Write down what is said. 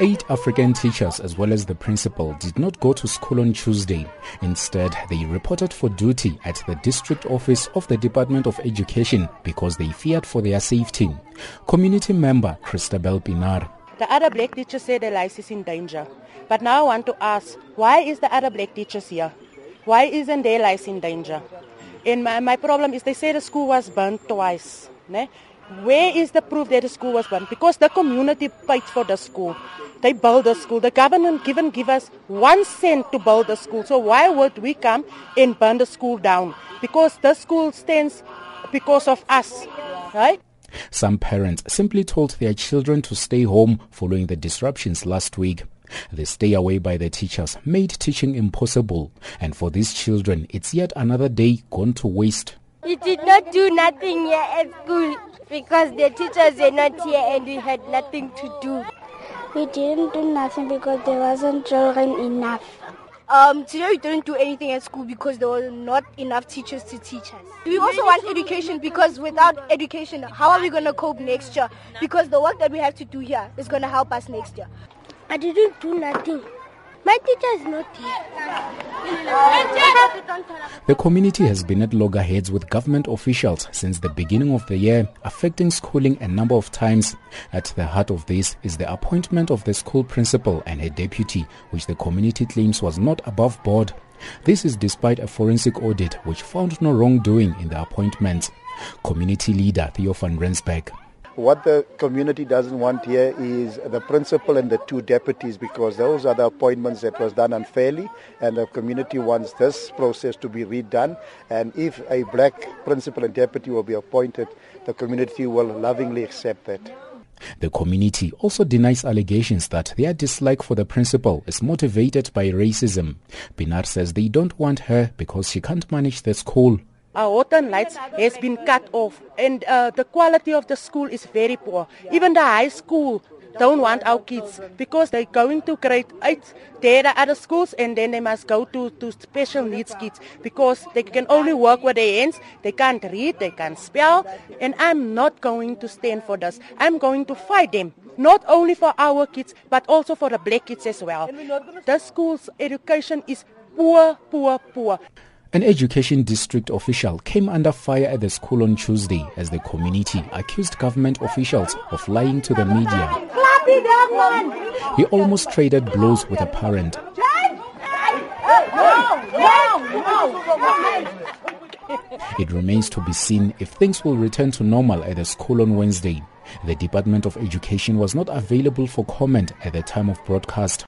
Eight African teachers, as well as the principal, did not go to school on Tuesday. Instead, they reported for duty at the district office of the Department of Education because they feared for their safety. Community member Christabel Pienaar. The other black teachers say their life is in danger. But now I want to ask, why is the other black teachers here? Why isn't their life in danger? And my, my problem is they say the school was burnt twice. Ne? Where is the proof that the school was burned? Because the community paid for the school. They built the school. The government even give us one cent to build the school. So why would we come and burn the school down? Because the school stands because of us, right? Some parents simply told their children to stay home following the disruptions last week. The stay away by the teachers made teaching impossible, and for these children, it's yet another day gone to waste. We did not do nothing here at school because the teachers were not here and we had nothing to do. We didn't do nothing because there wasn't children enough. Um, today we didn't do anything at school because there were not enough teachers to teach us. We also want education because without education, how are we going to cope next year? Because the work that we have to do here is going to help us next year. I didn't do nothing. My teacher is not here. The community has been at loggerheads with government officials since the beginning of the year, affecting schooling a number of times. At the heart of this is the appointment of the school principal and her deputy, which the community claims was not above board. This is despite a forensic audit which found no wrongdoing in the appointments. Community leader Theo van Rensburg. What the community doesn't want here is the principal and the two deputies because those are the appointments that was done unfairly and the community wants this process to be redone and if a black principal and deputy will be appointed, the community will lovingly accept that. The community also denies allegations that their dislike for the principal is motivated by racism. Pienaar says they don't want her because she can't manage the school. Our water lights has been cut off and uh, the quality of the school is very poor. Even the high school don't want our kids because they're going to grade 8 there are other schools and then they must go to, to special needs kids because they can only work with their hands. They can't read they can't spell and i'm not going to stand for this. I'm going to fight them not only for our kids but also for the black kids as well. The school's education is poor poor poor an education district official came under fire at the school on Tuesday as the community accused government officials of lying to the media. He almost traded blows with a parent. It remains to be seen if things will return to normal at the school on Wednesday. The Department of Education was not available for comment at the time of broadcast.